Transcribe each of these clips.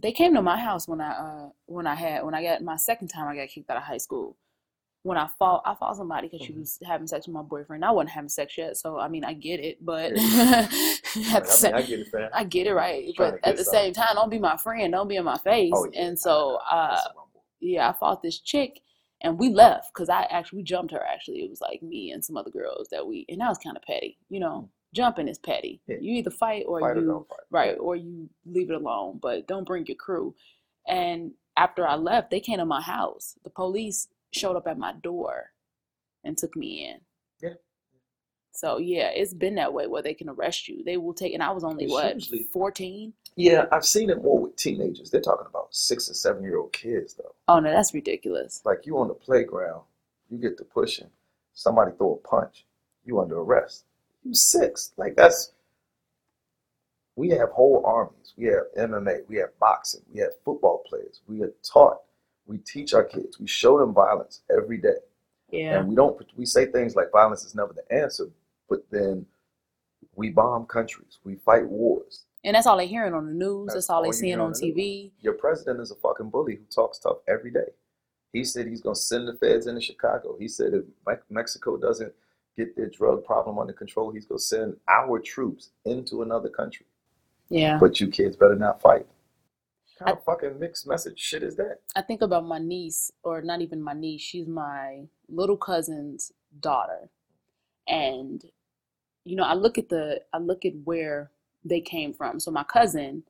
They came to my house when I uh when I had when I got my second time I got kicked out of high school. When I fought I fought somebody because she Mhm. was having sex with my boyfriend. I wasn't having sex yet, so I mean I get it, but at the I, mean, I get it, fam. I get it right, but at the same time, don't be my friend. Don't be in my face. Oh, yeah. And so, uh, That's a rumble. yeah, I fought this chick, and we left because I actually we jumped her. Actually, it was like me and some other girls that we, and that was kind of petty. You know, jumping is petty. Yeah. You either fight or Fight you fight. right, or you leave it alone. But don't bring your crew. And after I left, they came to my house. The police showed up at my door and took me in. Yeah. So yeah, it's been that way where they can arrest you. They will take, and I was only It's what fourteen. Yeah, I've seen it more with teenagers. They're talking about six and seven year old kids though. Oh no, that's ridiculous. Like you on the playground, you get to pushing, somebody throw a punch, you under arrest. Six. Like that's we have whole armies. We have MMA, we have boxing, we have football players. We are taught, we teach our kids, we show them violence every day. Yeah. And we don't we say things like violence is never the answer, but then we bomb countries, we fight wars. And that's all they're hearing on the news. That's That's all all they you seeing on on the news. TV. Your president is a fucking bully who talks tough every day. He said he's going to send the feds into Chicago. He said if Mexico doesn't get their drug problem under control, he's going to send our troops into another country. Yeah. But you kids better not fight. What kind I- of fucking mixed message shit is that? I think about my niece, or not even my niece, she's my little cousin's daughter. And you know, I look at the I look at where they came from. So my cousin,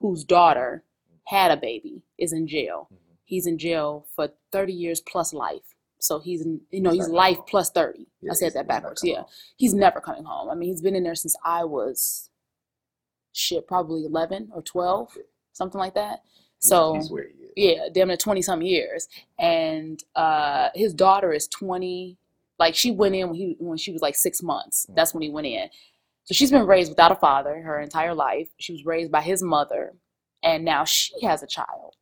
whose daughter had a baby, is in jail. Mm-hmm. He's in jail for 30 years plus life. So he's you know, He's life home. plus 30. Yeah, I said that backwards. Yeah. home. He's never coming home. I mean, he's been in there since I was shit, probably 11 or 12, Yeah. something like that. So he's where he is. yeah, damn near 20 some years. And uh his daughter is 20. Like she went in when he when she was like six months. Mm. That's when he went in. So she's been raised without a father her entire life. She was raised by his mother, and now she has a child.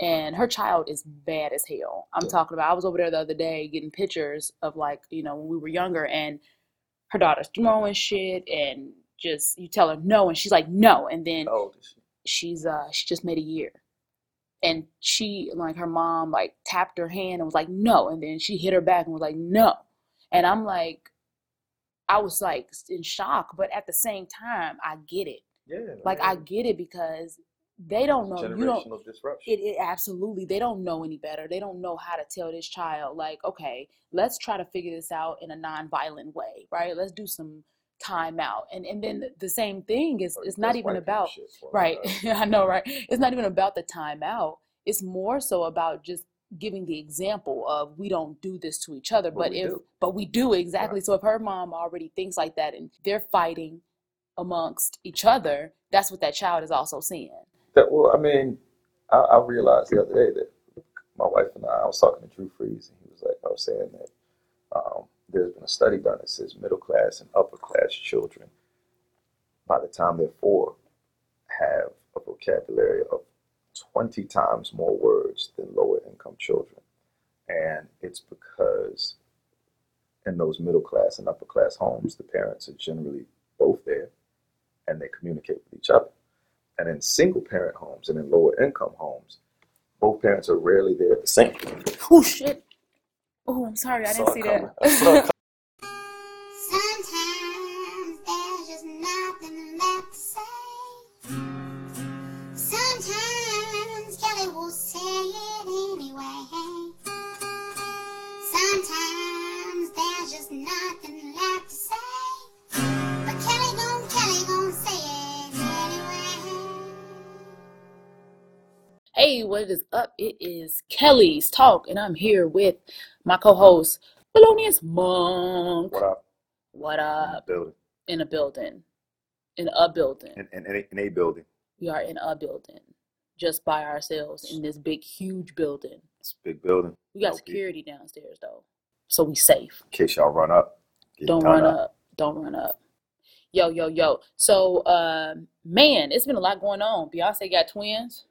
And her child is bad as hell. I'm talking about I was over there the other day getting pictures of like, you know, when we were younger and her daughter's throwing shit and just you tell her no and she's like no and then How old is she? she's uh she just made a year and she like her mom like tapped her hand and was like no and then she hit her back and was like no and i'm like i was like in shock but at the same time i get it Yeah. like i get it because they don't know. You don't disruption. it, it absolutely they don't know any better. They don't know how to tell this child like okay let's try to figure this out in a non-violent way right? Let's do some time out. And and then the same thing is it's not even about right i know right? It's not even about the time out. It's more so about just giving the example of we don't do this to each other But but if do. but we do exactly. So if her mom already thinks like that and they're fighting amongst each other that's what that child is also seeing That, well, I mean, I, I realized the other day that my wife and I, I was talking to Drew Freeze, and he was like, I was saying that um, there's been a study done that says middle class and upper class children, by the time they're four, have a vocabulary of 20 times more words than lower income children. And it's because in those middle class and upper class homes, the parents are generally both there and they communicate with each other. And in single parent homes and in lower income homes, both parents are rarely there at the same. Time. oh shit. Oh i'm sorry i Saw didn't see that Hey, what is up? It is Kelly's Talk, and I'm here with my co-host, Belonius Monk. What up? What up? Building. In a building. In a building. In, in, in, a, in a building. We are in a building. Just by ourselves in this big, huge building. It's a big building. We got No people. security downstairs though. So we safe. In case y'all run up. Don't run up. Don't run up. Yo, yo, yo. So um man, it's been a lot going on. Beyonce got twins.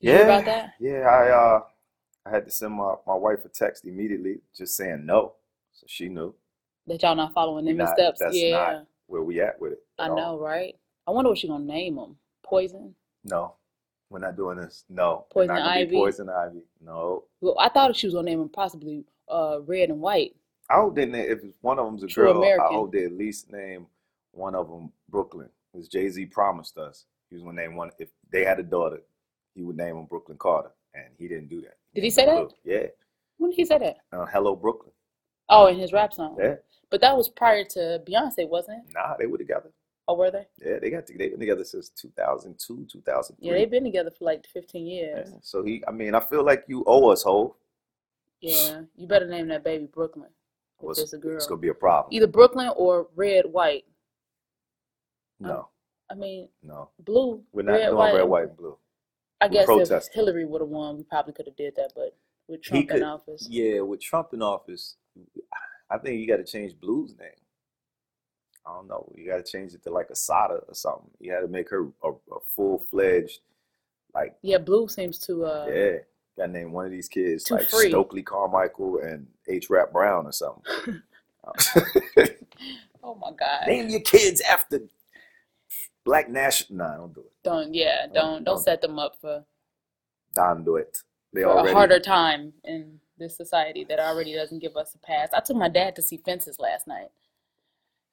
You hear about that? Yeah, I uh I had to send my, my wife a text immediately just saying no. So she knew That y'all not following them Not- steps. that's yeah. not where we at with it. I at all. know, right? I wonder what she gonna name them. Poison. No. We're not doing this. No. Poison not gonna be Ivy. Poison Ivy. No. Well, I thought she was gonna name them possibly uh, Red and White. I hope they name, if one of them's a True girl, I American. hope they at least name one of them Brooklyn. Because Jay Z promised us he was gonna name one. If they had a daughter, he would name him Brooklyn Carter, and he didn't do that. Did he say that? Blue. Yeah. When did he say that? Uh, Hello Brooklyn. Oh, in his rap song. Yeah. But that was prior to Beyonce, wasn't it? Nah, they were together. Oh, were they? Yeah, they got to, they've been together since 2002, 2003. Yeah, they've been together for like 15 years. Yeah, So he, I mean, I feel like you owe us, Hov. Yeah, you better name that baby Brooklyn. Well, it's a girl. It's gonna be a problem. Either Brooklyn or Red White. No, I mean, no, blue. we're not red, doing white, red, white, and blue. I guess if. Hillary would have won, we probably could have did that. But with Trump in office, Yeah, with Trump in office, I think you got to change Blue's name. I don't know. You got to change it to like Assata or something. You got to make her a, a full fledged, like, yeah, blue seems to. Uh, yeah. Got to name one of these kids like free. Stokely Carmichael and H. Rap Brown or something. Oh my God. name your kids after Black National. Nah, don't do it. Don't yeah, Don't- don't don't set them up for, Don't do it. They for already a harder time in this society that already doesn't give us a pass. I took my dad to see Fences last night.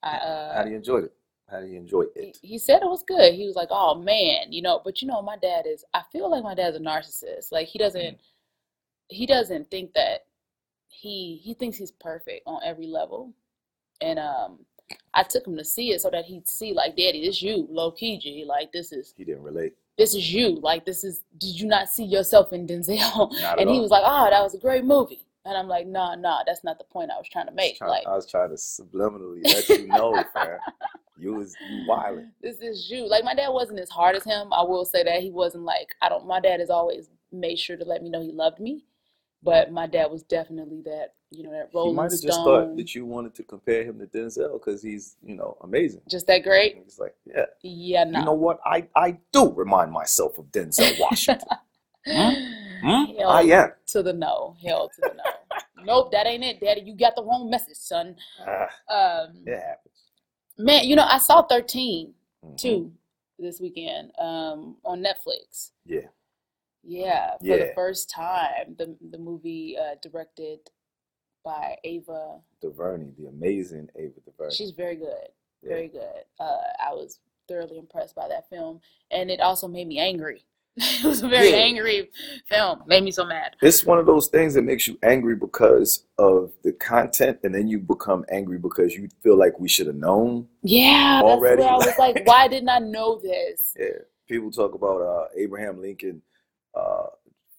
I uh, How do you enjoy it? How do you enjoy it? he said it was good. He was like, "Oh man, you know." But you know, my dad is. I feel like my dad's a narcissist. Like he doesn't. He doesn't think that he he thinks he's perfect on every level, and um, I took him to see it so that he'd see like, Daddy, this you, low key G. Like this is He didn't relate. this is you. Like this is. Did you not see yourself in Denzel? And he all. was like, "Oh, that was a great movie." And I'm like, "Nah, nah, that's not the point I was trying to I was make. trying, Like I was trying to subliminally let you know, fam. You was you wildin'. this is you. Like my dad wasn't as hard as him. I will say that he wasn't like I don't. My dad has always made sure to let me know he loved me, but my dad was definitely that you know that He Rolling might have just thought that you wanted to compare him to Denzel because he's, you know, amazing. just that great. And he's like, yeah, Yeah, no. you know what? I, I do remind myself of Denzel Washington. Hmm? Hell I am. to the no. Hell to the no. nope, that ain't it, Daddy. You got the wrong message, son. Ah, Um, it happens. man, you know I saw 13 Mhm. too this weekend um, on Netflix. Yeah. Yeah, for the first time, the the movie uh, directed by Ava. DuVernay, the amazing Ava DuVernay. She's very good, Yeah. very good. Uh, I was thoroughly impressed by that film, and it also made me angry. it was a very Yeah. angry film. Made me so mad. It's one of those things that makes you angry because of the content, and then you become angry because you feel like we should have known. Yeah, that's Already, where I was like, like- why didn't I know this? Yeah, people talk about uh, Abraham Lincoln uh,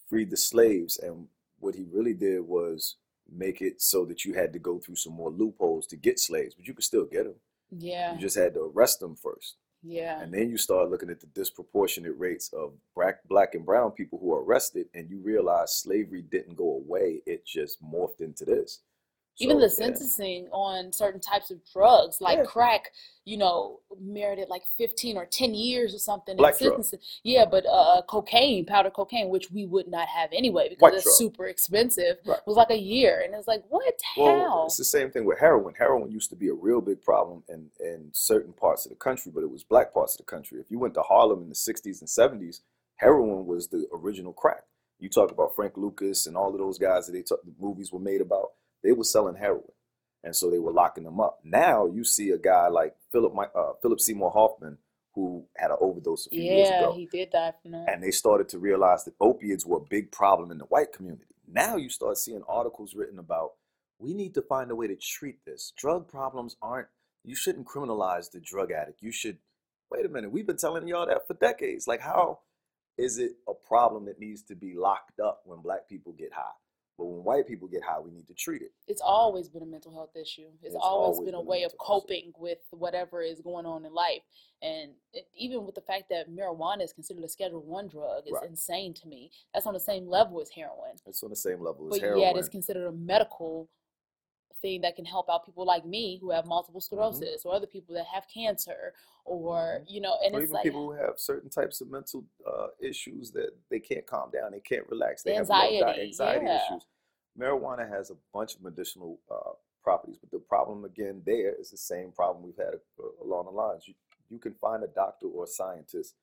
freed the slaves, and what he really did was make it so that you had to go through some more loopholes to get slaves, but you could still get them. Yeah, You just had to arrest them first, yeah, and then you start looking at the disproportionate rates of black, black and brown people who are arrested, and you realize slavery didn't go away; it just morphed into this. Even So, the yeah. sentencing on certain types of drugs like Yeah. crack you know merited like 15 or 10 years or something in Black drug. yeah but uh cocaine powder cocaine which we would not have anyway because White it's drug. super expensive Right. was like a year and it's like what Well, hell it's the same thing with heroin. Heroin used to be a real big problem in, in certain parts of the country, but it was black parts of the country. If you went to Harlem in the 60s and 70s, heroin was the original crack. You talk about Frank Lucas and all of those guys that they talk, the movies were made about, they were selling heroin. And so they were locking them up. Now you see a guy like Philip, uh, Philip Seymour Hoffman who had an overdose a few years ago. yeah he did die from that and they started to realize that opiates were a big problem in the white community. Now you start seeing articles written about we need to find a way to treat this. Drug problems aren't, you shouldn't criminalize the drug addict. You should, wait a minute, we've been telling y'all that for decades. Like, how is it a problem that needs to be locked up when black people get high? But when white people get high, we need to treat it. it's um, always been a mental health issue. It's, It's always, always been a been a way of coping with whatever is going on in life. And it, even with the fact that marijuana is considered a Schedule One drug is Right. insane to me. That's on the same level as heroin. It's on the same level as But heroin. yet it's considered a medical thing that can help out people like me who have multiple Mm-hmm. sclerosis or other people that have cancer or you know and or it's even like people who have certain types of mental uh, issues that they can't calm down, they can't relax, they Anxiety, have anxiety yeah. issues. Marijuana has a bunch of medicinal uh, properties, but the problem again there is the same problem we've had uh, along the lines. You, you can find a doctor or a scientist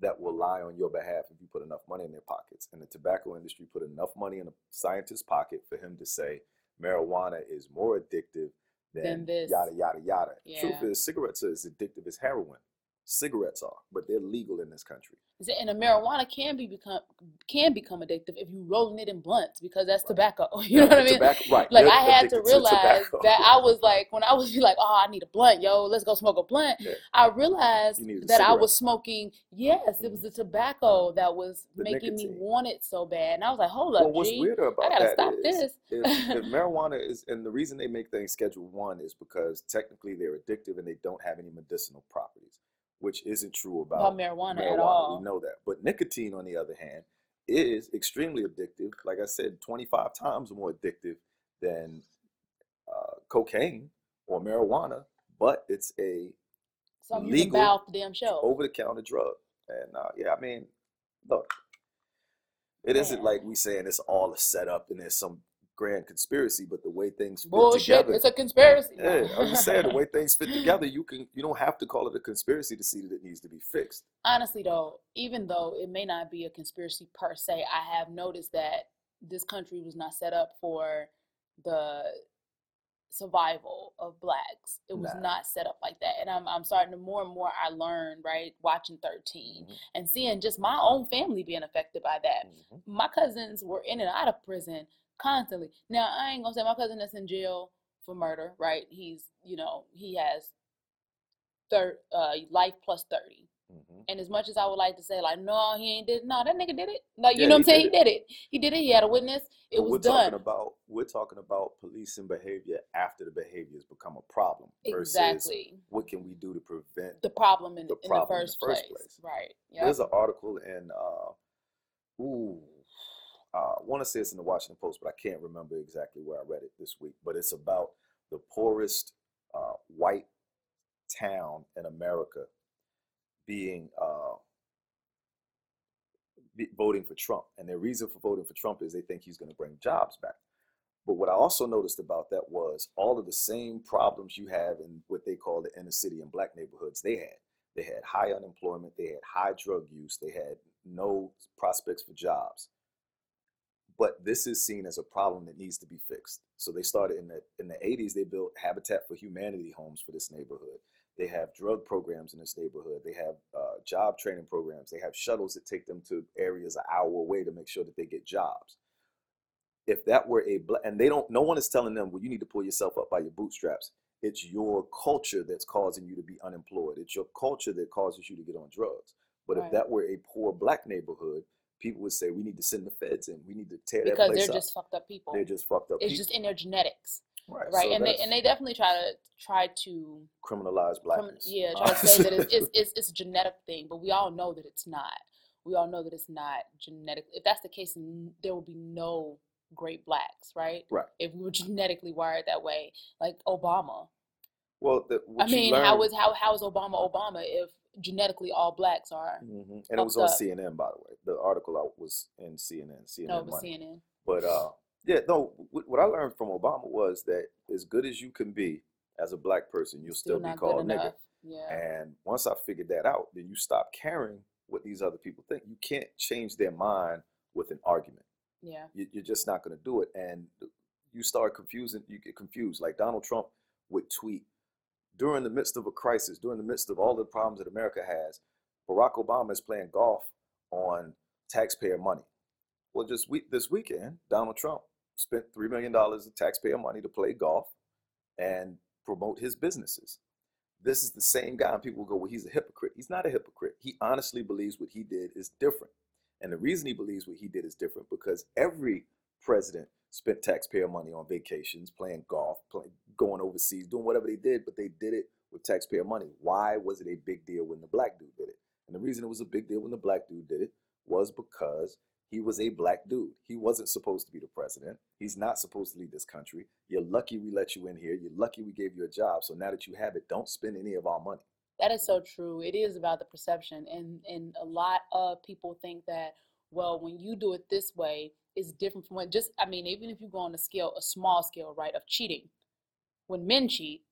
that will lie on your behalf if you put enough money in their pockets. And the tobacco industry put enough money in a scientist's pocket for him to say marijuana is more addictive than, Than this. yada yada yada. Truth is, cigarettes are as addictive as heroin. Cigarettes are, but they're legal in this country. And a um, marijuana can be become can become addictive if you rolling it in blunts because that's Right. tobacco. You know what I mean? Tobacco, right? Like they're I had to realize tobacco. that I was like when I was like, oh, I need a blunt, yo, let's go smoke a blunt. Yeah. I realized You needed a that I was smoking. Yes, it was mm. the tobacco that was The making me want it so bad, and I was like, hold up, Well, what's G, weirder about gotta that stop is this. if, if marijuana is, and the reason they make things Schedule One is because technically they're addictive and they don't have any medicinal properties, which isn't true about, about marijuana, at all. We know that, but nicotine, on the other hand, is extremely addictive. Like I said, 25 times more addictive than uh, cocaine or marijuana, but it's a Something legal buy off the damn shelf. over-the-counter drug. And uh, yeah, I mean, look, it isn't like we saying it's all a setup and there's some grand conspiracy, but the way things fit Bullshit! together. It's a conspiracy. yeah, I'm just saying the way things fit together, you can you don't have to call it a conspiracy to see that it needs to be fixed. honestly though even though it may not be a conspiracy per se i have noticed that this country was not set up for the survival of blacks it was Nah. not set up like that and I'm, I'm starting to more and more i learned right watching 13 Mhm, and seeing just my own family being affected by that mhm. my cousins were in and out of prison constantly. Now I ain't gonna say my cousin that's in jail for murder, right? He's you know he has third uh life plus thirty. Mhm. And as much as I would like to say like no he ain't did it, no that nigga did it. Like you Yeah, know what I'm saying? He did it. He did it. He had a witness. It But was we're done. talking about we're talking about policing behavior after the behavior has become a problem exactly what can we do to prevent the problem in, the in, problem the in the first, first place. place. Right. Yeah. There's an article in, uh, ooh, uh, I want to say it's in the Washington Post, but I can't remember exactly where I read it this week. But it's about the poorest uh, white town in America being uh, voting for Trump, and their reason for voting for Trump is they think he's going to bring jobs back. But what I also noticed about that was all of the same problems you have in what they call the inner city and black neighborhoods they had. They had high unemployment, they had high drug use, they had no prospects for jobs. But this is seen as a problem that needs to be fixed. So they started in the in the 80s, they built Habitat for Humanity homes for this neighborhood. They have drug programs in this neighborhood. They have uh, job training programs. They have shuttles that take them to areas an hour away to make sure that they get jobs. If that were a black, and they don't, no one is telling them, well, you need to pull yourself up by your bootstraps. It's your culture that's causing you to be unemployed. It's your culture that causes you to get on drugs. But if that were a poor black neighborhood, people would say we need to send the feds in. We need to tear that because place they're up. just fucked up people. they're just fucked up. it's people. just in their genetics. right. Right. so and they and they definitely try to try to criminalize blackness. yeah, try to say that it's, it's, it's, it's a genetic thing, but we all know that it's not. We all know that it's not genetic. If that's the case, there will be no great blacks, right? Right. If we were genetically wired that way, like Obama. well, the, I mean, learn, how is how how is Obama Obama if genetically all blacks are? Mhm. and it was on up? CNN, by the way. The article out was in CNN. CNN No, but Money. CNN. But uh, yeah, no. What, I learned from Obama was that as good as you can be as a black person, you'll still, Still be called nigger. Yeah. And once I figured that out, then you stop caring what these other people think. You can't change their mind with an argument. Yeah. You're just not going to do it. And you start confusing, you get confused. Like Donald Trump would tweet during the midst of a crisis, during the midst of all the problems that America has, Barack Obama is playing golf on taxpayer money. Well, just week, this weekend, Donald Trump spent $3 million of taxpayer money to play golf and promote his businesses. This is the same guy, and people will go, Well, he's a hypocrite. He's not a hypocrite. He honestly believes what he did is different. And the reason he believes what he did is different because every president spent taxpayer money on vacations, playing golf, playing, going overseas, doing whatever they did, but they did it with taxpayer money. Why was it a big deal when the black dude did it? And the reason it was a big deal when the black dude did it was because he was a black dude. He wasn't supposed to be the president. He's not supposed to lead this country. You're lucky we let you in here. You're lucky we gave you a job. So now that you have it, don't spend any of our money. That is so true. It is about the perception, and and a lot of people think that well, when you do it this way, it's different from when just I mean, even if you go on a scale, a small scale, right, of cheating. When men cheat,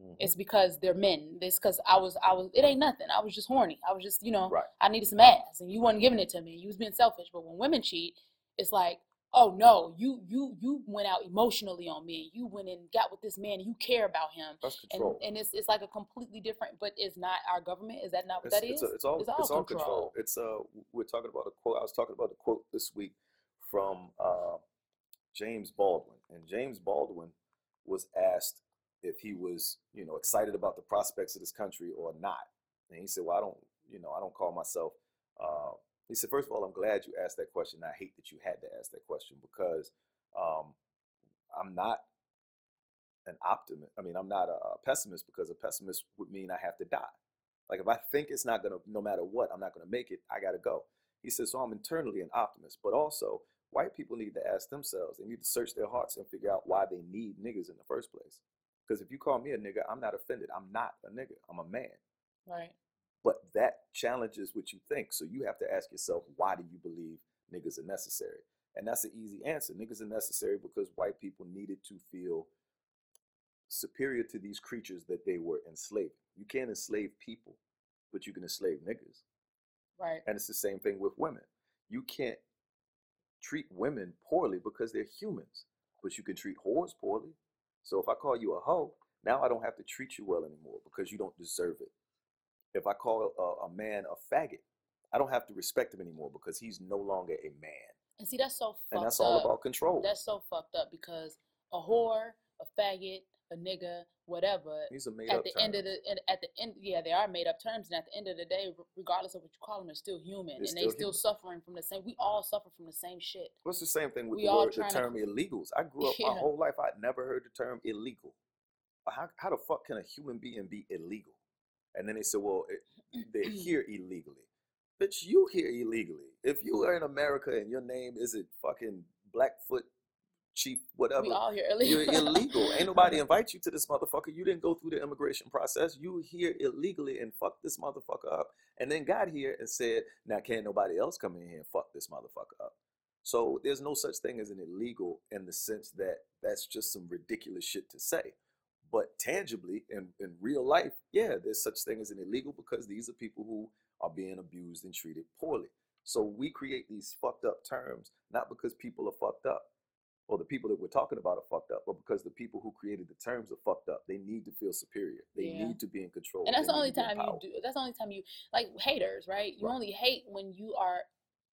Mhm. It's because they're men. It's because I was I was it ain't nothing. I was just horny. I was just you know Right. I needed some ass and you wasn't giving it to me. You was being selfish. But when women cheat, it's like oh no you you you went out emotionally on me. You went and got with this man and you care about him. That's And, control. and it's it's like a completely different, but it's not our government. Is that not what It's, that is? it's, a- it's all It's it's all all, control. control. It's uh we're talking about a quote. I was talking about a quote this week from uh, James Baldwin, and James Baldwin was asked if he was you know excited about the prospects of this country or not, and he said, "Well, I don't you know I don't call myself." Uh, he said, first of all, I'm glad you asked that question. I hate that you had to ask that question because um, I'm not an optimist. I mean, I'm not a, pessimist because a pessimist would mean I have to die. Like if I think it's not gonna, no matter what, I'm not gonna make it, I gotta go. He says, so I'm internally an optimist, but also white people need to ask themselves, they need to search their hearts and figure out why they need niggas in the first place. Because if you call me a nigga, I'm not offended. I'm not a nigga. I'm a man. right. But that challenges what you think. So you have to ask yourself, why do you believe niggas are necessary? And that's an easy answer. Niggas are necessary because white people needed to feel superior to these creatures that they were enslaving. You can't enslave people, but you can enslave niggas. Right. And it's the same thing with women. You can't treat women poorly because they're humans, but you can treat whores poorly. So if I call you a hoe, now I don't have to treat you well anymore because you don't deserve it. If I call a, a man a faggot, I don't have to respect him anymore because he's no longer a man. And see, that's so fucked And that's up. all about control. That's so fucked up because a whore, a faggot, a nigga, whatever. These are made At up the end of the at the end, yeah, they are made up terms, and at the end of the day, regardless of what you call them, they're still human, They're and they still human. suffering from the same. We all suffer from the same shit. What's the same thing with we the word, the trying to- term illegals. I grew up my whole life. I'd never heard the term illegal. How, how the fuck can a human being be illegal? And then they said, well, it, they're here illegally. Bitch, you here illegally. If you are in America and your name isn't fucking Blackfoot Chief, whatever, we all here you're illegal. illegal. Ain't nobody invite you to this motherfucker. You didn't go through the immigration process. You here illegally and fuck this motherfucker up. And then got here and said, now can't nobody else come in here and fuck this motherfucker up. So there's no such thing as an illegal in the sense that that's just some ridiculous shit to say. But tangibly, in, in real life, yeah, there's such thing as an illegal because these are people who are being abused and treated poorly. So we create these fucked up terms, not because people are fucked up, or the people that we're talking about are fucked up, but because the people who created the terms are fucked up. They need to feel superior. They Yeah. need to be in control. and that's They the only time you do. That's the only time you like haters, right? You Right. only hate when you are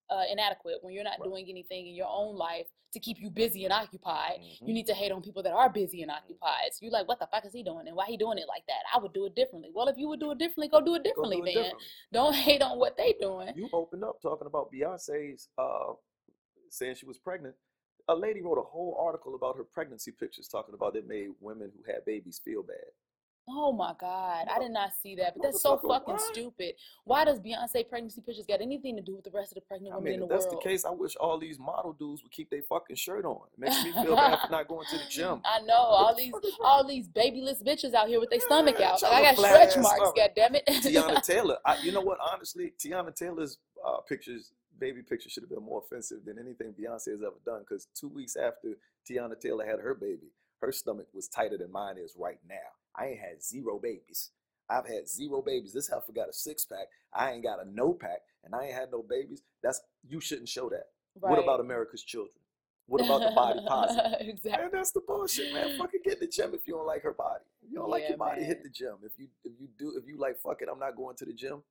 uh, inadequate, when you're not Right. doing anything in your own life to keep you busy and occupied. Mhm. You need to hate on people that are busy and occupied. So you're like, what the fuck is he doing, and why he doing it like that? I would do it differently. Well, if you would do it differently, go do it differently, do it then. differently. Don't hate on what they doing. You opened up talking about Beyonce's uh, saying she was pregnant. A lady wrote a whole article about her pregnancy pictures, talking about it made women who had babies feel bad. Oh my God, I did not see that. But that's so fucking stupid. Why does Beyonce pregnancy pictures got anything to do with the rest of the pregnant I women mean, in if the that's world? the case, I wish all these model dudes would keep their fucking shirt on. It makes me feel bad for not going to the gym. I know all these fuck is wrong? all these babyless bitches out here with their stomach out. Like, I got stretch marks. stomach. God damn it. Teyana Taylor, I, you know what? Honestly, Teyana Taylor's uh, pictures, baby picture should have been more offensive than anything Beyonce has ever done. Because two weeks after Teyana Taylor had her baby, her stomach was tighter than mine is right now. I ain't had zero babies. I've had zero babies. This heifer got a six pack. I ain't got a no pack, and I ain't had no babies. That's you shouldn't show that. What about America's children? What about the body positive? exactly. Man, that's the bullshit, man. Fucking get in the gym if you don't like her body. If you don't like Yeah, your body, hit the gym. If you if you do if you like fuck it, I'm not going to the gym,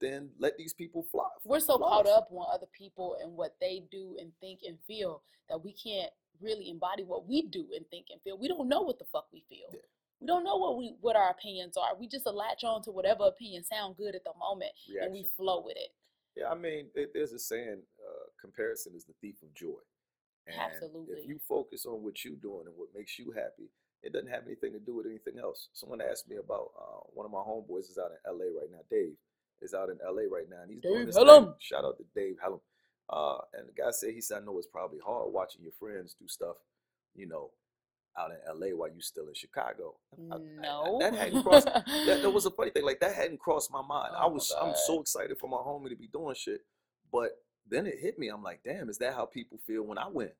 then let these people fly. We're so caught up on other people and what they do and think and feel that we can't really embody what we do and think and feel. We don't know what the fuck we feel. Yeah. We don't know what we what our opinions are. We just latch on to whatever opinion sound good at the moment and we flow with it. Yeah, I mean, there- there's a saying, uh, comparison is the thief of joy. And Absolutely. If you focus on what you're doing and what makes you happy, it doesn't have anything to do with anything else. Someone asked me about uh, one of my homeboys is out in LA right now. Dave is out in LA right now, and he's doing this Helem. thing. Shout out to Dave Helem. Uh, and the guy said he said, I know it's probably hard watching your friends do stuff, you know, out in LA while you're still in Chicago. I- I- I- No. that hadn't crossed. That, that was a funny thing. Like that hadn't crossed my mind. I Oh my was I'm so excited for my homie to be doing shit, but then it hit me. I'm like, damn, is that how people feel when I win?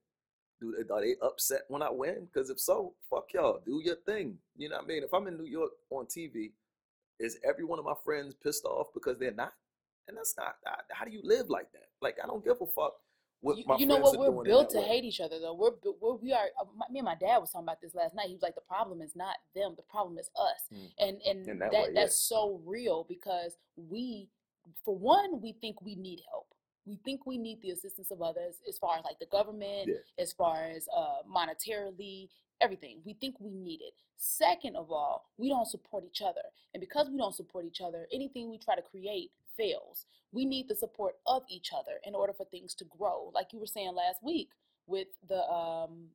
Do are they upset when I win? Because if so, fuck y'all. Do your thing. You know what I mean? If I'm in New York on TV, is every one of my friends pissed off because they're not? And that's not. How, how do you live like that? Like I don't give a fuck what You, my you know what? We're built to way. hate each other, though. We're, we're we are. uh, my- Me and my dad was talking about this last night. He was like, "The problem is not them. The problem is us." Mm. And and In that, that way, yeah. that's so real because we, for one, we think we need help. We think we need the assistance of others, as far as like the government, Yeah. as far as uh, monetarily, everything. We think we need it. Second of all, we don't support each other, and because we don't support each other, anything we try to create fails. We need the support of each other in order for things to grow. Like you were saying last week with the um,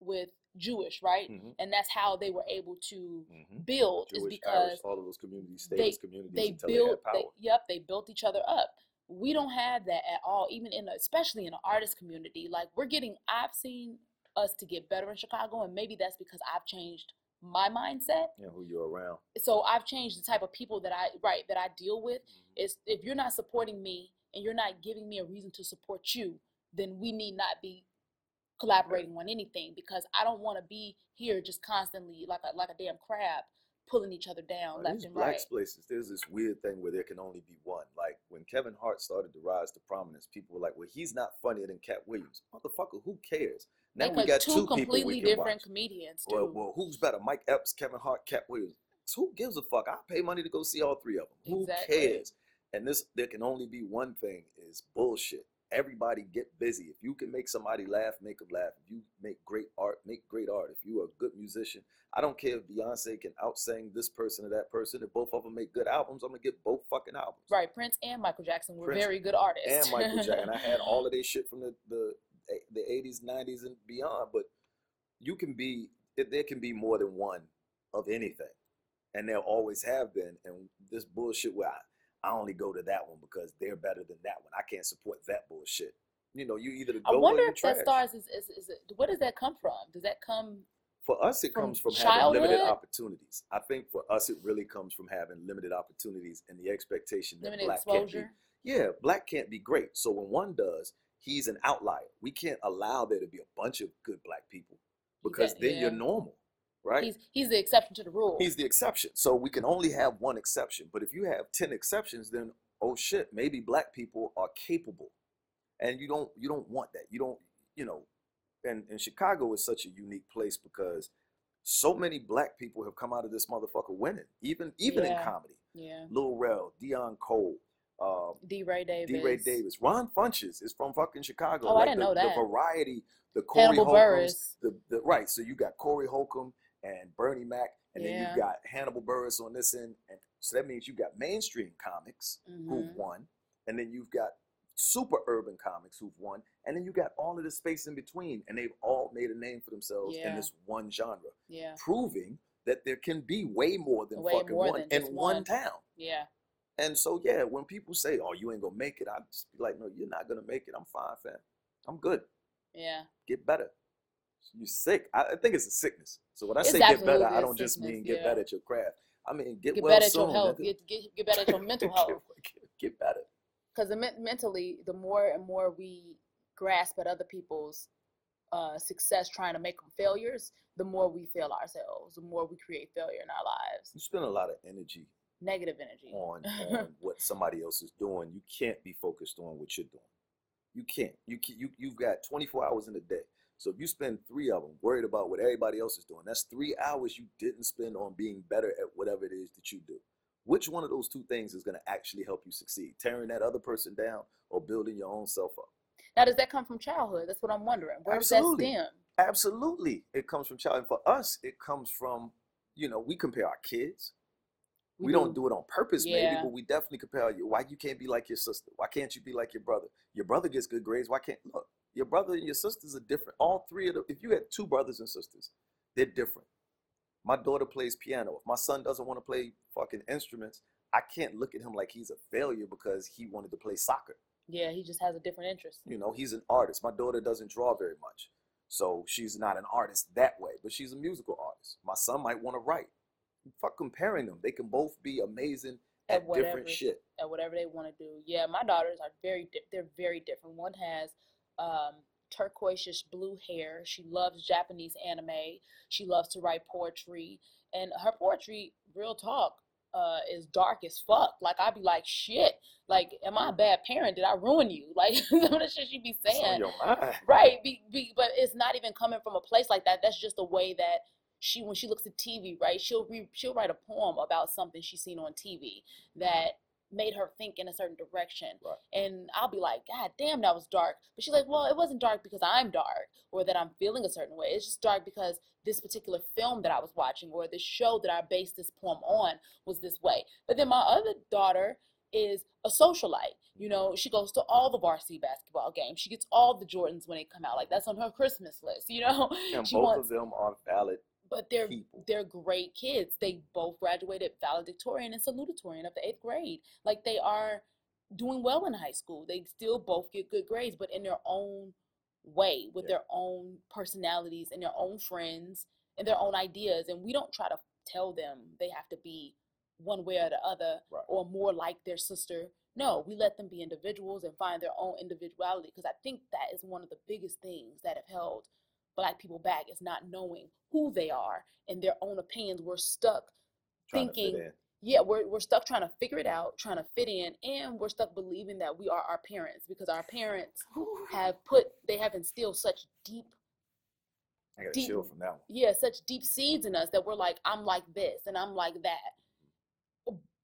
with Jewish, right? Mhm, And that's how they were able to mhm. build is because Irish, all of those communities, they communities they until they built had power. they, yep they built each other up we don't have that at all even in a, especially in an artist community like we're getting i've seen us to get better in chicago and maybe that's because i've changed my mindset you know, who you're around. so i've changed the type of people that i right that i deal with Mhm. is if you're not supporting me and you're not giving me a reason to support you then we need not be collaborating on anything because i don't want to be here just constantly like a like a damn crab pulling each other down Uh, left and right places, there's this weird thing where there can only be one. Like when Kevin Hart started to rise to prominence, people were like, "Well, he's not funnier than Katt Williams." Motherfucker, who cares? Now we got two two completely different watch. comedians Well, well, who's better, Mike Epps, Kevin Hart, Katt Williams? Who gives a fuck? I pay money to go see all three of them. Who Exactly. cares? And this, there can only be one thing: is bullshit. Everybody get busy. If you can make somebody laugh, make them laugh. If you make great art, make great art. If you are a good musician, I don't care if Beyonce can outsing this person or that person. If both of them make good albums, I'm gonna get both fucking albums. right, Prince and Michael Jackson were Prince very good artists. And Michael Jackson. I had all of their shit from the the Eh, the 80s, 90s, and beyond. But you can be there- can be more than one of anything, and there always have been. And this bullshit where I, I only go to that one because they're better than that one. I can't support that bullshit. You know, you either I go wonder if that stars is, is, is it, where does that come from? Does that come For us, it from comes from having limited opportunities. I think for us, it really comes from having limited opportunities and the expectation that limited black can't be exposure? yeah, black can't be great. So when one does, he's an outlier. We can't allow there to be a bunch of good black people because then you're normal, right? He's he's the exception to the rule. He's the exception. So we can only have one exception. But if you have 10 exceptions, then oh shit, maybe black people are capable. And you don't you don't want that. You don't, you know, and, and Chicago is such a unique place because so many black people have come out of this motherfucker winning, even even in comedy. yeah. Lil Rel, Deon Cole, um, D. Ray Davis. D. Ray Davis. Ron Funches is from fucking Chicago. Oh, I didn't the, know that. The variety, the Corey Hannibal Buress. the, the right. So you got Corey Holcomb and Bernie Mac, and then Yeah. you got Hannibal Buress on this end, and so that means you've got mainstream comics who've Mhm. won, and then you've got super urban comics who've won, and then you got all of the space in between, and they've all made a name for themselves in this one genre, Yeah. proving that there can be way more than Way fucking more one than in one one. town. Yeah. And so yeah, when people say, "Oh, you ain't gonna make it," I just be like, "No, you're not gonna make it. I'm fine, fam. I'm good. Yeah. Get better. You're sick. I, I think it's a sickness. So when I It's say get better, I don't just mean get yeah. better at your craft. I mean get, Get well better at soon. your health. Get, get get better at your mental health. get, get better. because mentally the more and more we grasp at other people's uh, success trying to make them failures the more we fail ourselves the more we create failure in our lives You spend a lot of energy negative energy on on what somebody else is doing. You can't be focused on what you're doing. You can't. You can, you you've got 24 hours in a day. So if you spend three of them worried about what everybody else is doing, that's three hours you didn't spend on being better at whatever it is that you do. Which one of those two things is going to actually help you succeed? Tearing that other person down or building your own self up? now does that come from childhood that's what i'm wondering where Absolutely. does that stem Absolutely, it comes from childhood. And for us, it comes from you know we compare our kids. We, don't do it on purpose, maybe, but we definitely compare you. Why you can't be like your sister? Why can't you be like your brother? Your brother gets good grades. Why can't look? Your brother and your sisters are different. All three of them. If you had two brothers and sisters, they're different. My daughter plays piano. If my son doesn't want to play fucking instruments, I can't look at him like he's a failure because he wanted to play soccer. yeah he just has a different interest You know, he's an artist. My daughter doesn't draw very much. So she's not an artist that way, but she's a musical artist. My son might want to write. Fuck comparing them. They can both be amazing At at, whatever. different shit. at whatever they want to do yeah my daughters are very di- they're very different one has um turquoise blue hair. She loves Japanese anime. She loves to write poetry, and her poetry, real talk, uh, is dark as fuck. Like I'd be like, shit. Like, am I a bad parent? Did I ruin you? Like some of the shit she be saying. Right. Be, be, but it's not even coming from a place like that. That's just the way that she, when she looks at TV, right? She'll re, she'll write a poem about something she's seen on TV that made her think in a certain direction. Right. And I'll be like, God damn, that was dark. But she's like, Well, it wasn't dark because I'm dark or that I'm feeling a certain way. It's just dark because this particular film that I was watching or this show that I based this poem on was this way. But then my other daughter is a socialite. You know, she goes to all the varsity basketball games. She gets all the Jordans when they come out. Like that's on her Christmas list, you know? And She both wants of them are valid but they're people. they're great kids. They both graduated valedictorian and salutatorian of the eighth grade. Like they are doing well in high school. They still both get good grades, but in their own way, with Yeah. their own personalities and their own friends and their own ideas. And we don't try to tell them they have to be one way or the other Right. or more like their sister. No, we let them be individuals and find their own individuality because I think that is one of the biggest things that have held black people back is not knowing who they are and their own opinions. We're stuck Trying thinking, yeah, we're, we're stuck trying to figure it out, trying to fit in, and we're stuck believing that we are our parents because our parents have put, they have instilled such deep, I got to deep- chill from that one. yeah, such deep seeds in us that we're like, I'm like this and I'm like that.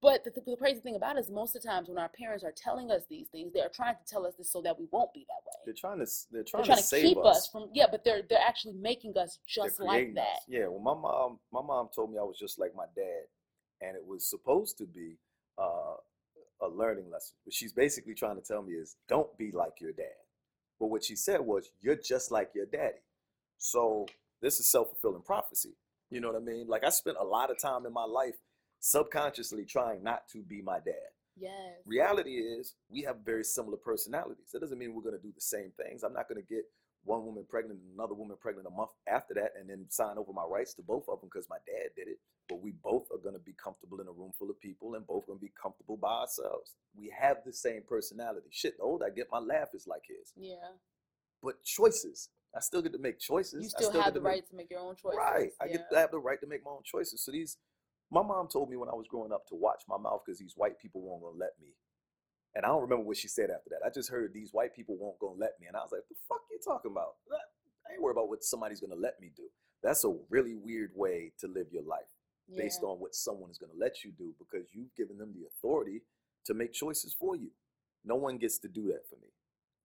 But the, the crazy thing about it is most of the times when our parents are telling us these things, they are trying to tell us this so that we won't be that way. They're trying to they're They're trying, trying to to save keep us. us from yeah, but they're they're actually making us just like creating us. that. Yeah. Well, my mom, my mom told me I was just like my dad, and it was supposed to be uh, a learning lesson. What she's basically trying to tell me is, don't be like your dad. But what she said was, you're just like your daddy. So this is self fulfilling prophecy. You know what I mean? Like I spent a lot of time in my life subconsciously trying not to be my dad. Yes. Reality is we have very similar personalities. That doesn't mean we're going to do the same things. I'm not going to get one woman pregnant and another woman pregnant a month after that and then sign over my rights to both of them because my dad did it. But we both are going to be comfortable in a room full of people and both going to be comfortable by ourselves. We have the same personality. Shit, the older I get, my laugh is like his. Yeah. But choices, I still get to make choices. You I still get have the make- right to make your own choices. Right. I yeah. get I have the right to make my own choices. So these my mom told me when I was growing up to watch my mouth because these white people won't gonna let me. And I don't remember what she said after that. I just heard these white people won't gonna let me. And I was like, the fuck you talking about? I ain't worried about what somebody's gonna let me do. That's a really weird way to live your life based on what someone is gonna let you do because you've given them the authority to make choices for you. No one gets to do that for me.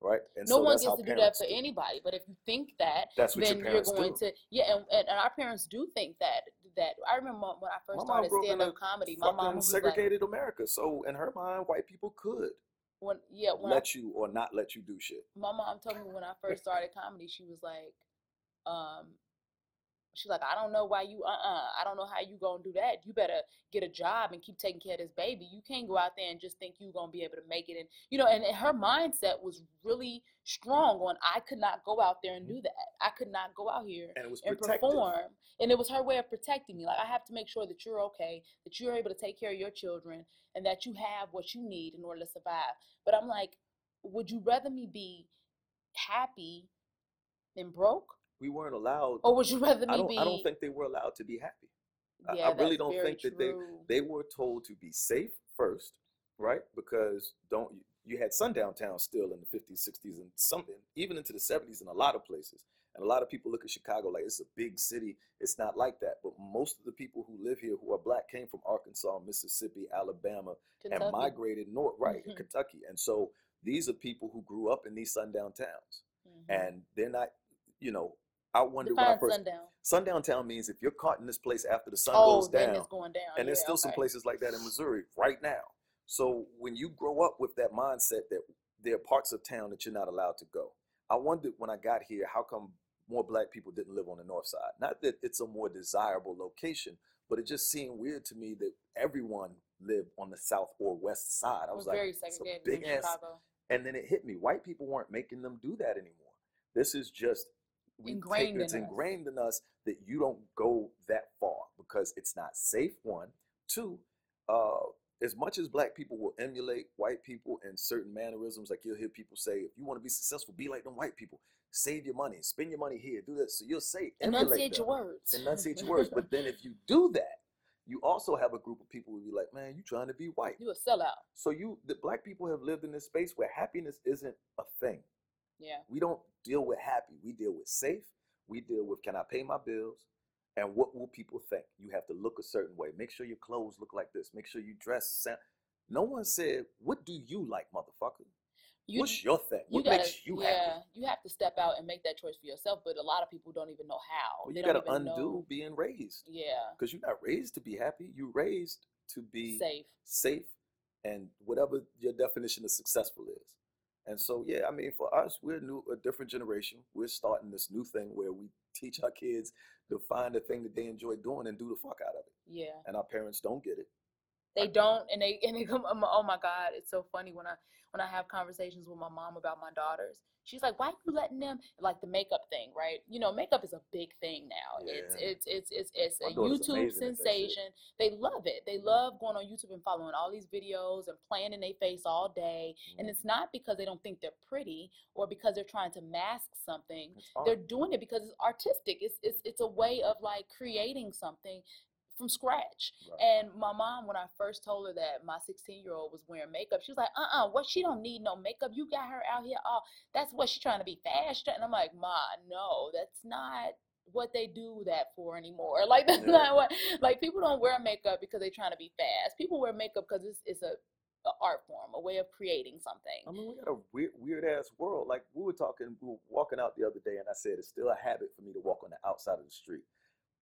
Right? And no so one gets to do that for anybody. But if you think that, That's what then your you're going do. to yeah, and, and, our parents do think that that I remember when I first started grew up in stand up comedy, my mom was like, segregated America. So in her mind, white people could when yeah, when I let you or not let you do shit. my mom told me when I first started comedy, she was like, um, she's like, I don't know why you, uh, uh I don't know how you gonna do that. You better get a job and keep taking care of this baby. You can't go out there and just think you gonna be able to make it. And you know, and, and her mindset was really strong on I could not go out there and do that. I could not go out here And and perform. And it was her way of protecting me. Like I have to make sure that you're okay, that you're able to take care of your children, and that you have what you need in order to survive. But I'm like, would you rather me be happy than broke, We weren't allowed. or would you rather me I don't. be? I don't think they were allowed to be happy. I- yeah, I really that's don't think that they they were told to be safe first, right? Because don't you, had sundown towns still in the 50s, 60s, and something even into the 70s in a lot of places. And a lot of people look at Chicago like it's a big city. It's not like that. But most of the people who live here who are black came from Arkansas, Mississippi, Alabama, and migrated north, right, in Mhm. Kentucky. And so these are people who grew up in these sundown towns, Mhm. and they're not, you know. I wonder when I first sundown. sundown town means if you're caught in this place after the sun Oh, goes down, it's going down. and there's yeah, still some places like that in Missouri right now. So when you grow up with that mindset that there are parts of town that you're not allowed to go, I wondered when I got here how come more black people didn't live on the north side. Not that it's a more desirable location, but it just seemed weird to me that everyone lived on the south or west side. I was was like, very segregated big in ass Chicago. and then it hit me. White people weren't making them do that anymore. This is just we take, Ingrained it's in us. ingrained in us that you don't go that far because it's not safe. One, two. Uh, as much as black people will emulate white people in certain mannerisms, like you'll hear people say, "If you want to be successful, be like them white people." save your money, spend your money here, do this. So you'll say Enunciate them, your words. enunciate your words. But then if you do that, you also have a group of people who be like, man, you trying to be white. you a sellout. So you, the black people have lived in this space where happiness isn't a thing. Yeah. We don't deal with happy. We deal with safe. We deal with can I pay my bills? And what will people think? You have to look a certain way. Make sure your clothes look like this. Make sure you dress. Sound. No one said, "What do you like, motherfucker? You, What's your thing? you What gotta, makes you yeah, happy?" you have to step out and make that choice for yourself. But a lot of people don't even know how. Well, you got to undo know. being raised Yeah. because you're not raised to be happy. You're raised to be Safe. safe and whatever your definition of successful is. And so, yeah, I mean, for us, we're new, a different generation. We're starting this new thing where we teach our kids to find the thing that they enjoy doing and do the fuck out of it. Yeah. And our parents don't get it. They don't, and they and they come. Oh my God, it's so funny when I when I have conversations with my mom about my daughters. She's like, "Why are you letting them like the makeup thing, right? You know, makeup is a big thing now. It's Yeah. it's it's it's it's My a YouTube amazing at that shit. sensation. They love it. They love going on YouTube and following all these videos and playing in their face all day. And mm-hmm. it's not because they don't think they're pretty or because they're trying to mask something. They're doing it because it's artistic. It's it's it's a way of like creating something from scratch. Right. And my mom, when I first told her that my 16 year old was wearing makeup, she was like, uh uh what? She don't need no makeup. You got her out here. all that's what she trying to be fast. And I'm like, Ma, no, that's not what they do that for anymore. Like, that's Yeah. not what, like, people don't wear makeup because they're trying to be fast. People wear makeup because it's, it's a, a art form, a way of creating something. I mean, we got a weird, weird ass world. Like we were talking, we were walking out the other day, and I said it's still a habit for me to walk on the outside of the street.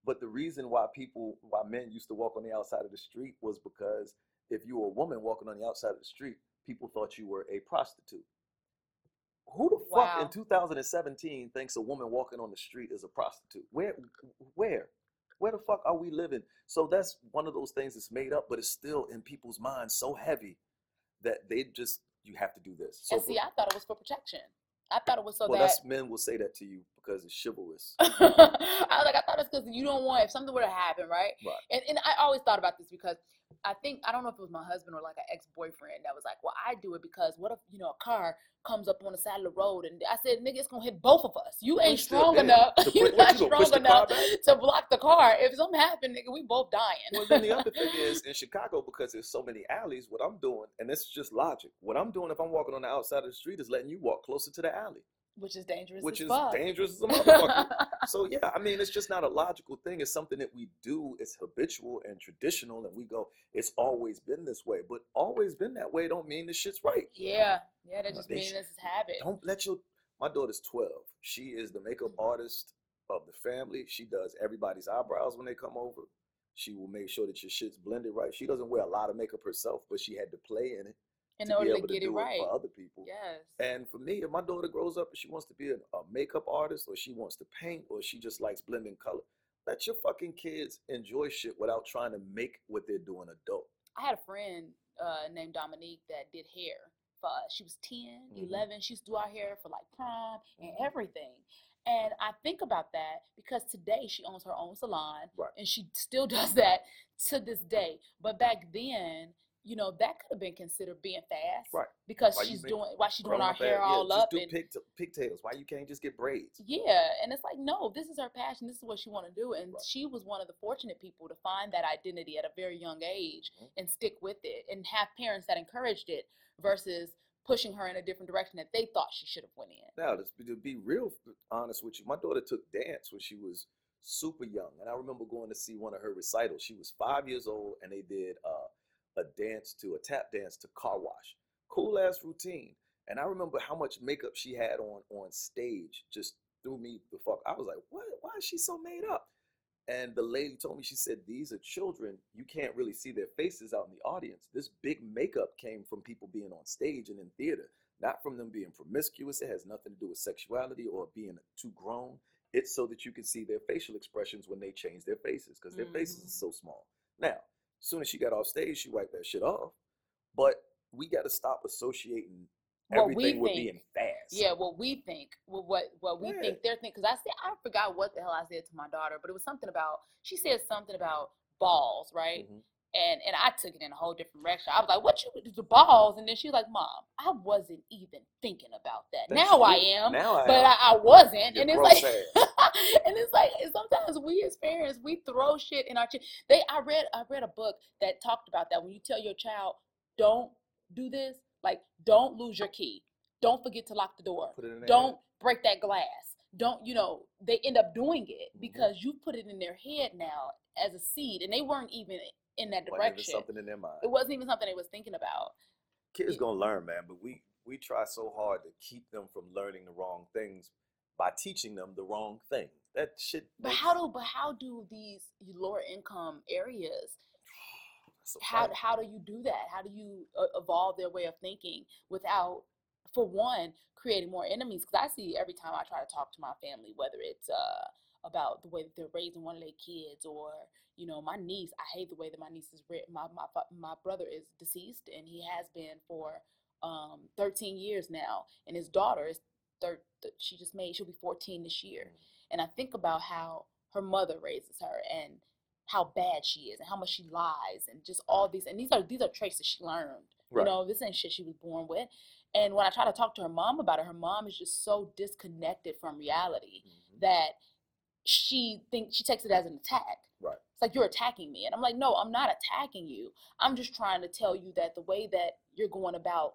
But the reason why people, why men used to walk on the outside of the street was because if you were a woman walking on the outside of the street, people thought you were a prostitute. Who the fuck in 2017 thinks a woman walking on the street is a prostitute? Where, where, where the fuck are we living? So that's one of those things that's made up, but it's still in people's minds so heavy that they just you have to do this. So and see, I thought it was for protection. I thought it was so well, that that's men will say that to you because it's chivalrous. I was like, I thought it's because you don't want if something were to happen, right? Right. And and I always thought about this because I think I don't know if it was my husband or like an ex boyfriend that was like, well, I do it because what if you know a car comes up on the side of the road and I said, nigga, it's gonna hit both of us. You ain't strong enough. To You're put- what, not you strong enough to block the car. If something happened, nigga, we both dying. Well, then the other thing is in Chicago because there's so many alleys. What I'm doing, and this is just logic. What I'm doing if I'm walking on the outside of the street is letting you walk closer to the alley, which is dangerous. which is fuck. dangerous as a motherfucker. so yeah, I mean, it's just not a logical thing. It's something that we do. It's habitual and traditional, and we go. It's always been this way, but always been that way don't mean this shit's right. yeah, yeah, that just means this is habit. Don't let your. My daughter's 12. She is the makeup mm. artist of the family. She does everybody's eyebrows when they come over. She will make sure that your shit's blended right. She doesn't wear a lot of makeup herself, but she had to play in it In to order to able to get it right. for other people. Yes. And for me, if my daughter grows up and she wants to be a, a makeup artist or she wants to paint or she just likes blending color, let your fucking kids enjoy shit without trying to make what they're doing adult. I had a friend uh, named Dominique that did hair for us. She was 10, Mhm. 11. She used to do our hair for like prom and everything. And I think about that because today she owns her own salon Right. and she still does that to this day. But back then, you know, that could have been considered being fast. Right. Because Why she's doing why she's doing our hair yeah, all just up do and pig, pigtails. Why you can't just get braids? yeah, and it's like, no, this is her passion. This is what she want to do, and Right. she was one of the fortunate people to find that identity at a very young age Mhm. and stick with it, and have parents that encouraged it versus pushing her in a different direction that they thought she should have went in. Now, to be- to be real honest with you, my daughter took dance when she was super young, and I remember going to see one of her recitals. She was five years old, and they did uh, a dance to a tap dance to car wash. Cool ass routine, and I remember how much makeup she had on on stage. Just threw me the fuck. I was like, what? Why is she so made up? And the lady told me, she said, These are children. You can't really see their faces out in the audience. This big makeup came from people being on stage and in theater, not from them being promiscuous. It has nothing to do with sexuality or being too grown. It's so that you can see their facial expressions when they change their faces because their faces Mhm. are so small. Now, soon as she got off stage, she wiped that shit off. But we got to stop associating What everything with being fast. Yeah, what we think, what what, what we Yeah. think they're thinking. Because I said I forgot what the hell I said to my daughter, but it was something about she said something about balls, right? Mhm. And and I took it in a whole different direction. I was like, "What you the balls?" And then she was like, "Mom, I wasn't even thinking about that. That's now I am, Now I but am. I, I wasn't." You're and it's like, and it's like sometimes we as parents we throw shit in our. Ch- they I read I read a book that talked about that when you tell your child, "Don't do this," like don't lose your key, don't forget to lock the door, Put it in their don't break that glass don't you know they end up doing it Mhm. because you put it in their head now as a seed and they weren't even in that head. Wasn't even direction something in their mind. it wasn't even something they was thinking about Kids gonna learn, man, but we we try so hard to keep them from learning the wrong things by teaching them the wrong thing. That shit. but how do but how do these lower income areas how how do you do that how do you uh, evolve their way of thinking without for one creating more enemies because i see every time i try to talk to my family whether it's uh about the way that they're raising one of their kids or you know my niece i hate the way that my niece is my my my brother is deceased and he has been for um 13 years now and his daughter is thir- th- she just made she'll be 14 this year and i think about how her mother raises her and how bad she is and how much she lies and just all these and these are these are traits that she learned Right. you know this ain't shit she was born with and when i try to talk to her mom about it her mom is just so disconnected from reality Mhm. that she thinks she takes it as an attack Right. it's like you're attacking me and i'm like no i'm not attacking you i'm just trying to tell you that the way that you're going about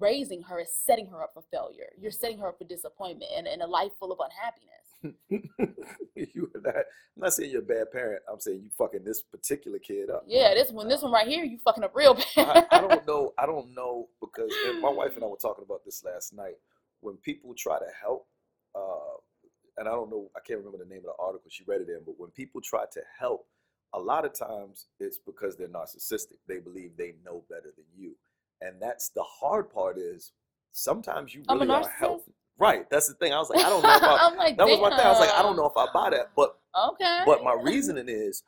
raising her is setting her up for failure you're setting her up for disappointment and, and a life full of unhappiness you are not, I'm not saying you're a bad parent. I'm saying you fucking this particular kid up. yeah this one this one right here you fucking up real bad I, I don't know. I don't know because my wife and I were talking about this last night. When people try to help, uh, and I don't know, I can't remember the name of the article she read it in, but when people try to help, a lot of times it's because they're narcissistic. They believe they know better than you, and that's the hard part. Is sometimes you really are helping. Right. That's the thing. I was like, I don't know if I, I'm like, that was my thing. I was like, I don't know if I buy that, but Okay. but my reasoning is,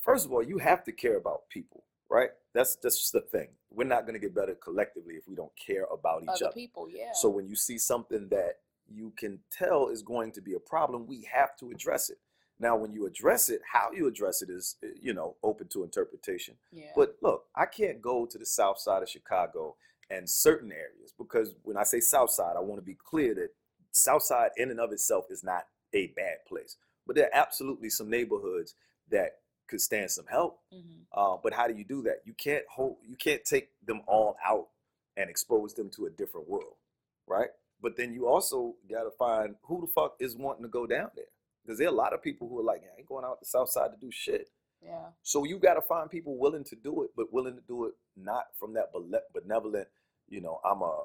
first of all, you have to care about people, right? That's that's just the thing. We're not going to get better collectively if we don't care about each other other. people, yeah. So when you see something that you can tell is going to be a problem, we have to address it. Now, when you address it, how you address it is, eh, you know, open to interpretation. yeah. But look, I can't go to the south side of Chicago and certain areas because when I say south side, I want to be clear that south side in and of itself is not a bad place. But there are absolutely some neighborhoods that could stand some help. Mhm. Uh, but how do you do that? You can't hold you can't take them all out and expose them to a different world, right? But then you also gotta find who the fuck is wanting to go down there. Because there are a lot of people who are like, I ain't going out the south side to do shit. yeah. So you got to find people willing to do it, but willing to do it not from that benevolent, you know, I'm a,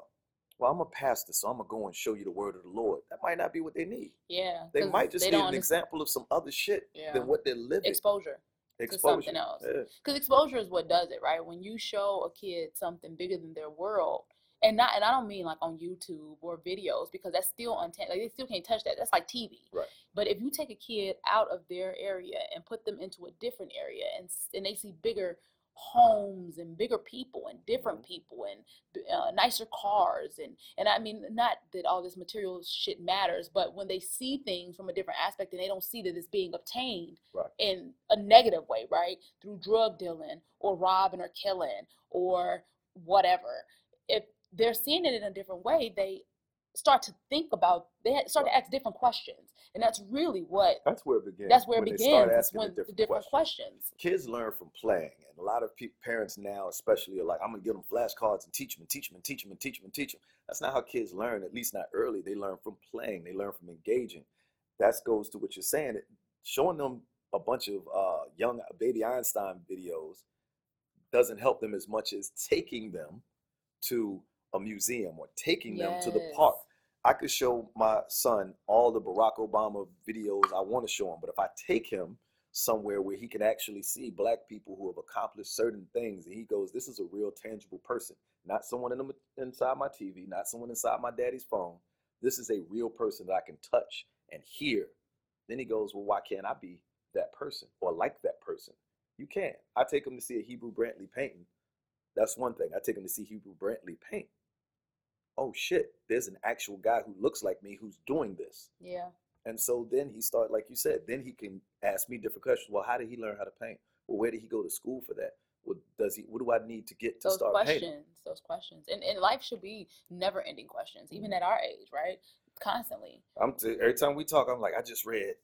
well, I'm a pastor, so I'm gonna go and show you the word of the Lord. That might not be what they need. Yeah. They might just they need an underst- example of some other shit Yeah. than what they're living. exposure. Exposure. something else. Yeah. Because exposure is what does it, right? When you show a kid something bigger than their world, and not, and I don't mean like on YouTube or videos because that's still untan like they still can't touch that. That's like TV. Right. But if you take a kid out of their area and put them into a different area, and and they see bigger homes and bigger people and different people and uh, nicer cars and and I mean not that all this material shit matters, but when they see things from a different aspect and they don't see that it's being obtained Right. in a negative way, right? Through drug dealing or robbing or killing or whatever. If they're seeing it in a different way, they start to think about they start to ask different questions, and that's really what That's where it begins. that's where it when they start begins. Asking when the different questions. Kids learn from playing, and a lot of pe- parents now, especially, are like, "I'm gonna give them flashcards and teach them and teach them and teach them and teach them and teach them." That's not how kids learn. At least not early. They learn from playing. They learn from engaging. That goes to what you're saying. It, showing them a bunch of uh, young baby Einstein videos doesn't help them as much as taking them to a museum or taking them to the park. I could show my son all the Barack Obama videos I want to show him, but if I take him somewhere where he can actually see black people who have accomplished certain things, and he goes, "This is a real, tangible person, not someone in the, inside my TV, not someone inside my daddy's phone. This is a real person that I can touch and hear." Then he goes, "Well, why can't I be that person or like that person?" You can. I take him to see a Hebru Brantley painting. That's one thing. I take him to see Hebru Brantley paint oh shit, there's an actual guy who looks like me who's doing this. Yeah. And so then he started, like you said, then he can ask me different questions. Well, how did he learn how to paint? Well, where did he go to school for that? Well, does he? What do I need to get to those start questions, painting? those questions, and and life should be never ending questions, even at mm-hmm. our age, right? Constantly. I'm t- every time we talk, I'm like, I just read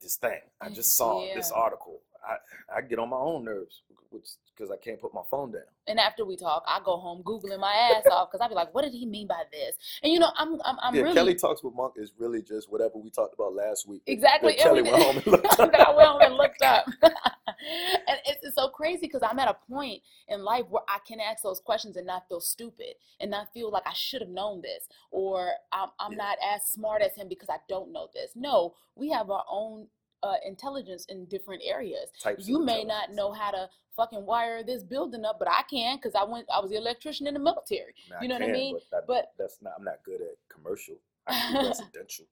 this thing. I just saw this article. I I get on my own nerves, which because I can't put my phone down. And after we talk, I go home googling my ass off because I be like, "What did he mean by this?" And you know, I'm I'm, I'm yeah, really Kelly talks with Monk is really just whatever we talked about last week. exactly That Kelly went home and looked up. that I went home and looked up. and it's, it's so crazy because I'm at a point in life where I can ask those questions and not feel stupid and not feel like I should have known this or I'm, I'm Yeah. not as smart as him because I don't know this. No, we have our own uh, intelligence in different areas. Types You may not know how to fucking wire this building up, but I can because I went. I was the electrician in the military. you know what I mean? But, that- But- that's not. I'm not good at commercial. I can residential.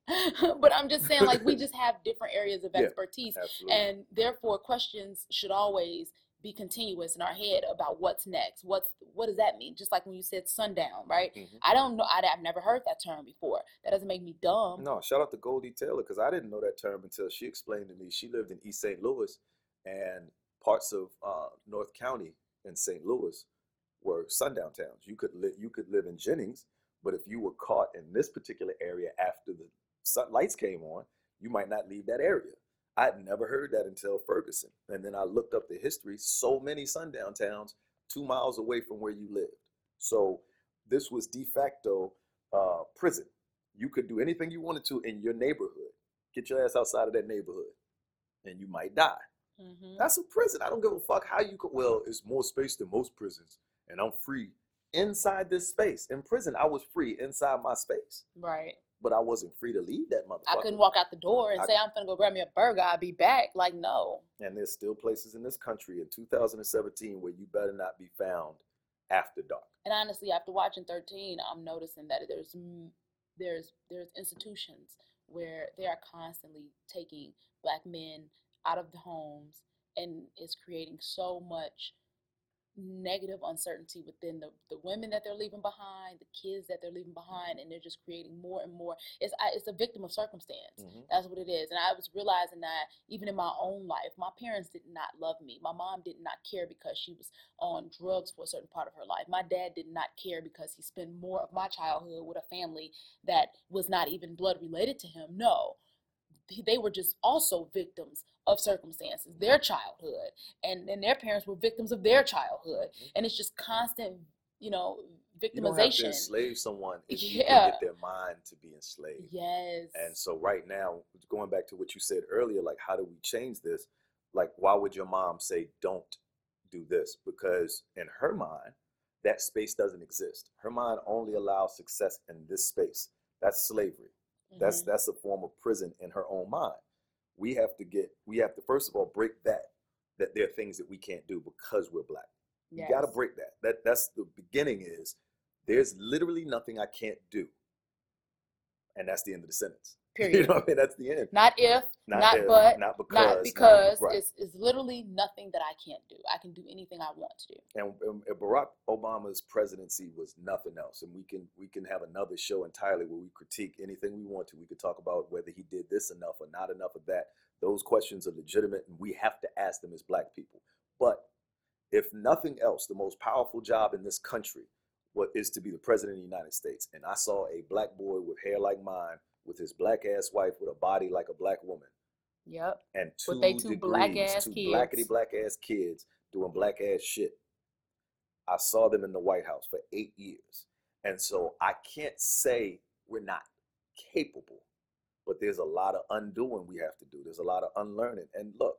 but I'm just saying, like, we just have different areas of expertise, Absolutely. and therefore, questions should always be continuous in our head about what's next. What's what does that mean? Just like when you said sundown, right? Mhm. I don't know. I, I've never heard that term before. That doesn't make me dumb. No, shout out to Goldie Taylor because I didn't know that term until she explained to me. She lived in East St. Louis, and parts of uh, North County in St. Louis were sundown towns. You could live you could live in Jennings, but if you were caught in this particular area after the sun, lights came on, you might not leave that area. I'd never heard that until Ferguson, and then I looked up the history. So many sundown towns two miles away from where you lived. So this was de facto uh, prison. You could do anything you wanted to in your neighborhood. Get your ass outside of that neighborhood, and you might die. hmm That's a prison. I don't give a fuck how you could. Well, it's more space than most prisons, and I'm free inside this space. In prison, I was free inside my space, Right. But I wasn't free to leave that motherfucker. I couldn't walk out the door and I- say I'm gonna go grab me a burger. I'll be back. Like no. And there's still places in this country in 2017 where you better not be found after dark. And honestly, after watching 13, I'm noticing that there's there's there's institutions where they are constantly taking black men out of the homes and is creating so much negative uncertainty within the, the women that they're leaving behind, the kids that they're leaving behind, and they're just creating more and more. It's I, it's a victim of circumstance. Mhm. That's what it is. And I was realizing that even in my own life, my parents did not love me. My mom did not care because she was on drugs for a certain part of her life. My dad did not care because he spent more of my childhood with a family that was not even blood related to him. No. Th- They were just also victims of circumstances, their childhood, and, and their parents were victims of their childhood. Mhm. And it's just constant, you know, victimization. You don't have to enslave someone if you can get their mind to be enslaved. Yes. And so right now, going back to what you said earlier, like how do we change this? Like, why would your mom say don't do this? Because in her mind, that space doesn't exist. Her mind only allows success in this space. That's slavery. That's Mhm. that's a form of prison in her own mind. We have to get we have to first of all break that that there are things that we can't do because we're black. You got to break that. That that's the beginning is there's literally nothing I can't do. And that's the end of the sentence. You know what I mean? That's the end. Not if, not, if, but, not because, not not- because. right. It's, it's literally nothing that I can't do. I can do anything I want to do. and, and- and Barack Obama's presidency was nothing else. And we can we can have another show entirely where we critique anything we want to. We could talk about whether he did this enough or not enough of that. Those questions are legitimate, and we have to ask them as Black people. But if nothing else, the most powerful job in this country what is to be the president of the United States. And I saw a black boy with hair like mine, with his black ass wife with a body like a black woman, Yep. and two, With they two degrees, black-ass two kids. blackety black ass kids doing black ass shit. I saw them in the White House for eight years. And so I can't say we're not capable, but there's a lot of undoing we have to do. There's a lot of unlearning. And look,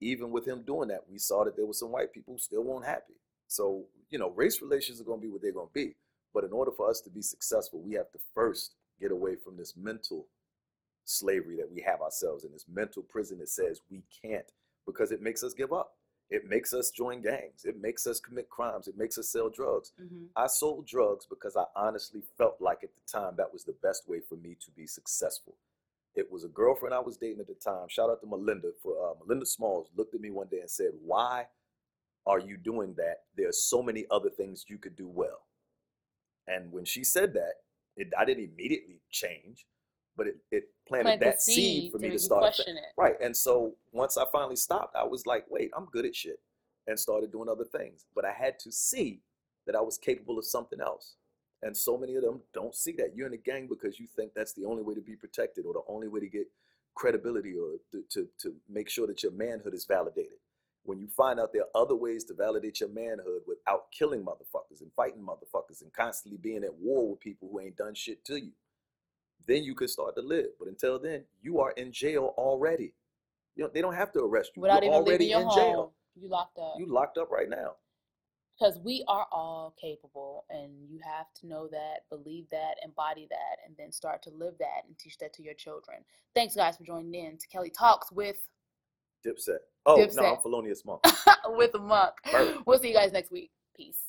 even with him doing that, we saw that there were some white people who still weren't happy. So, you know, race relations are going to be what they're going to be. But in order for us to be successful, we have to first get away from this mental slavery that we have ourselves in, this mental prison that says we can't because it makes us give up. It makes us join gangs. It makes us commit crimes. It makes us sell drugs. hmm I sold drugs because I honestly felt like at the time that was the best way for me to be successful. It was a girlfriend I was dating at the time. Shout out to Melinda for uh, Melinda Smalls looked at me one day and said, "Why are you doing that? There are so many other things you could do well." And when she said that, it, I didn't immediately change, but it, it planted Plant that seed seed for me to start. thi- question it. Right. And so once I finally stopped, I was like, wait, I'm good at shit. And started doing other things. But I had to see that I was capable of something else. And so many of them don't see that. You're in a gang because you think that's the only way to be protected or the only way to get credibility or to, to, to make sure that your manhood is validated. When you find out there are other ways to validate your manhood without killing motherfuckers and fighting motherfuckers and constantly being at war with people who ain't done shit to you, then you can start to live. But until then, you are in jail already. You know, they don't have to arrest you. Without You're even already leaving your in home, jail. you locked up. You locked up right now. Because we are all capable, and you have to know that, believe that, embody that, and then start to live that and teach that to your children. Thanks, guys, for joining in to Kelly Talks with Dipset. Oh, no, I'm Felonious Monk. with a monk. Bird. We'll see you guys next week. Peace.